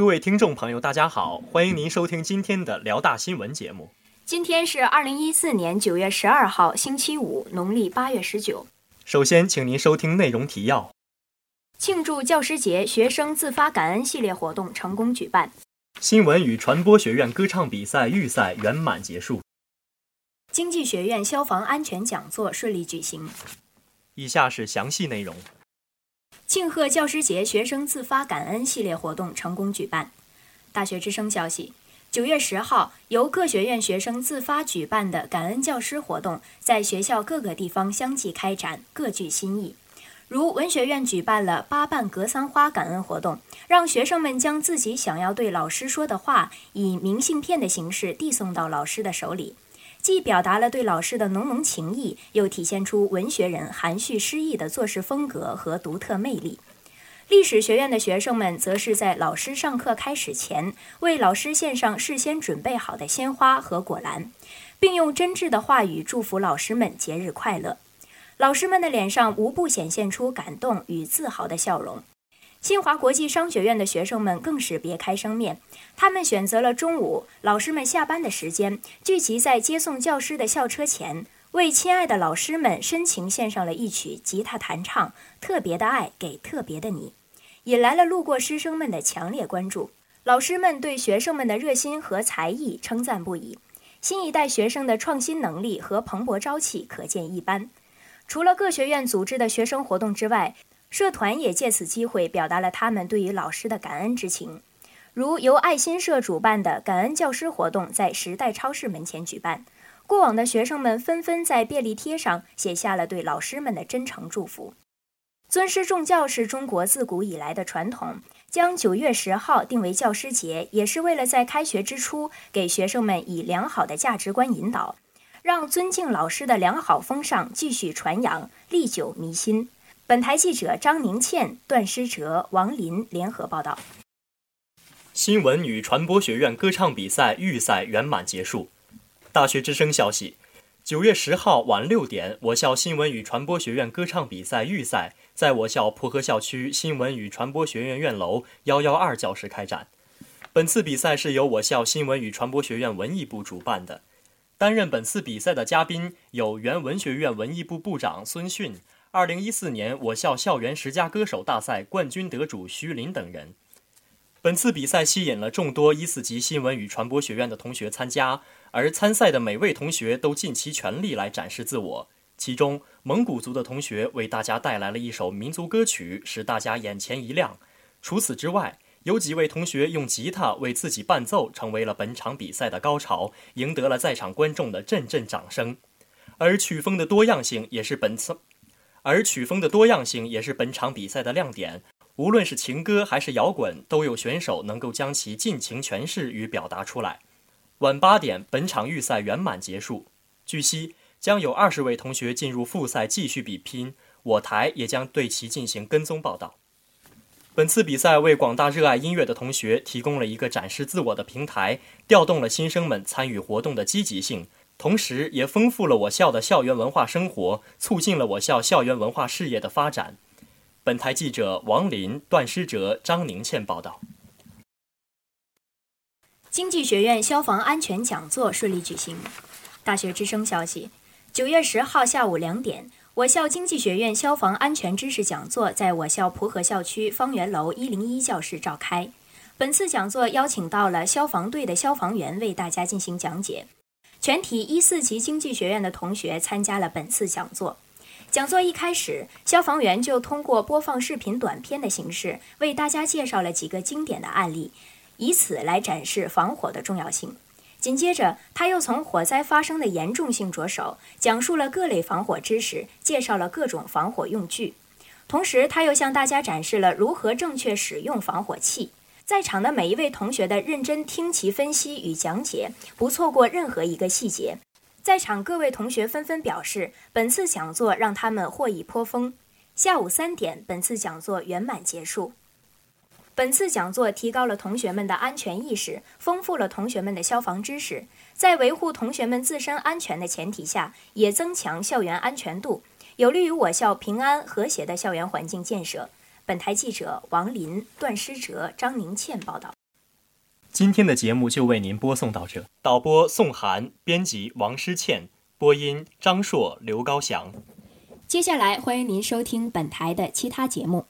各位听众朋友，大家好，欢迎您收听今天的辽大新闻节目。今天是二零一四年九月十二号，星期五，农历八月十九。首先，请您收听内容提要：庆祝教师节学生自发感恩系列活动成功举办；新闻与传播学院歌唱比赛预赛圆满结束；经济学院消防安全讲座顺利举行。以下是详细内容。庆贺教师节学生自发感恩系列活动成功举办。大学之声消息，九月十号，由各学院学生自发举办的感恩教师活动，在学校各个地方相继开展，各具新意。如文学院举办了“八瓣格桑花”感恩活动，让学生们将自己想要对老师说的话，以明信片的形式递送到老师的手里。既表达了对老师的浓浓情谊，又体现出文学人含蓄诗意的做事风格和独特魅力。历史学院的学生们则是在老师上课开始前，为老师献上事先准备好的鲜花和果篮，并用真挚的话语祝福老师们节日快乐。老师们的脸上无不显现出感动与自豪的笑容。新华国际商学院的学生们更是别开生面，他们选择了中午老师们下班的时间，聚集在接送教师的校车前，为亲爱的老师们深情献上了一曲吉他弹唱《特别的爱给特别的你》，引来了路过师生们的强烈关注。老师们对学生们的热心和才艺称赞不已，新一代学生的创新能力和蓬勃朝气可见一斑。除了各学院组织的学生活动之外，社团也借此机会表达了他们对于老师的感恩之情，如由爱心社主办的感恩教师活动在时代超市门前举办，过往的学生们纷纷在便利贴上写下了对老师们的真诚祝福。尊师重教是中国自古以来的传统，将九月十号定为教师节，也是为了在开学之初给学生们以良好的价值观引导，让尊敬老师的良好风尚继续传扬，历久弥新。本台记者张宁倩、段诗哲、王林联合报道。新闻与传播学院歌唱比赛预赛圆满结束。大学之声消息：九月十号晚六点，我校新闻与传播学院歌唱比赛预赛在我校蒲河校区新闻与传播学院院楼幺幺二教室开展。本次比赛是由我校新闻与传播学院文艺部主办的。担任本次比赛的嘉宾有原文学院文艺部部长孙迅。二零一四年我校校园十佳歌手大赛冠军得主徐林等人。本次比赛吸引了众多一四级新闻与传播学院的同学参加，而参赛的每位同学都尽其全力来展示自我。其中，蒙古族的同学为大家带来了一首民族歌曲，使大家眼前一亮。除此之外，有几位同学用吉他为自己伴奏，成为了本场比赛的高潮，赢得了在场观众的阵阵掌声。而曲风的多样性也是本次。而曲风的多样性也是本场比赛的亮点，无论是情歌还是摇滚，都有选手能够将其尽情诠释与表达出来。晚八点，本场预赛圆满结束。据悉，将有二十位同学进入复赛继续比拼，我台也将对其进行跟踪报道。本次比赛为广大热爱音乐的同学提供了一个展示自我的平台，调动了新生们参与活动的积极性。同时，也丰富了我校的校园文化生活，促进了我校校园文化事业的发展。本台记者王林、段诗哲、张宁倩报道。经济学院消防安全讲座顺利举行。大学之声消息：九月十号下午两点，我校经济学院消防安全知识讲座在我校蒲河校区方圆楼一零一教室召开。本次讲座邀请到了消防队的消防员为大家进行讲解。全体一四级经济学院的同学参加了本次讲座。讲座一开始，消防员就通过播放视频短片的形式，为大家介绍了几个经典的案例，以此来展示防火的重要性。紧接着，他又从火灾发生的严重性着手，讲述了各类防火知识，介绍了各种防火用具。同时，他又向大家展示了如何正确使用防火器。在场的每一位同学的认真听其分析与讲解，不错过任何一个细节。在场各位同学纷纷表示，本次讲座让他们获益颇丰。下午三点，本次讲座圆满结束。本次讲座提高了同学们的安全意识，丰富了同学们的消防知识，在维护同学们自身安全的前提下，也增强校园安全度，有利于我校平安和谐的校园环境建设。本台记者王林、段诗哲、张宁倩报道。今天的节目就为您播送到这。导播宋涵，编辑王诗倩，播音张硕、刘高翔。接下来欢迎您收听本台的其他节目。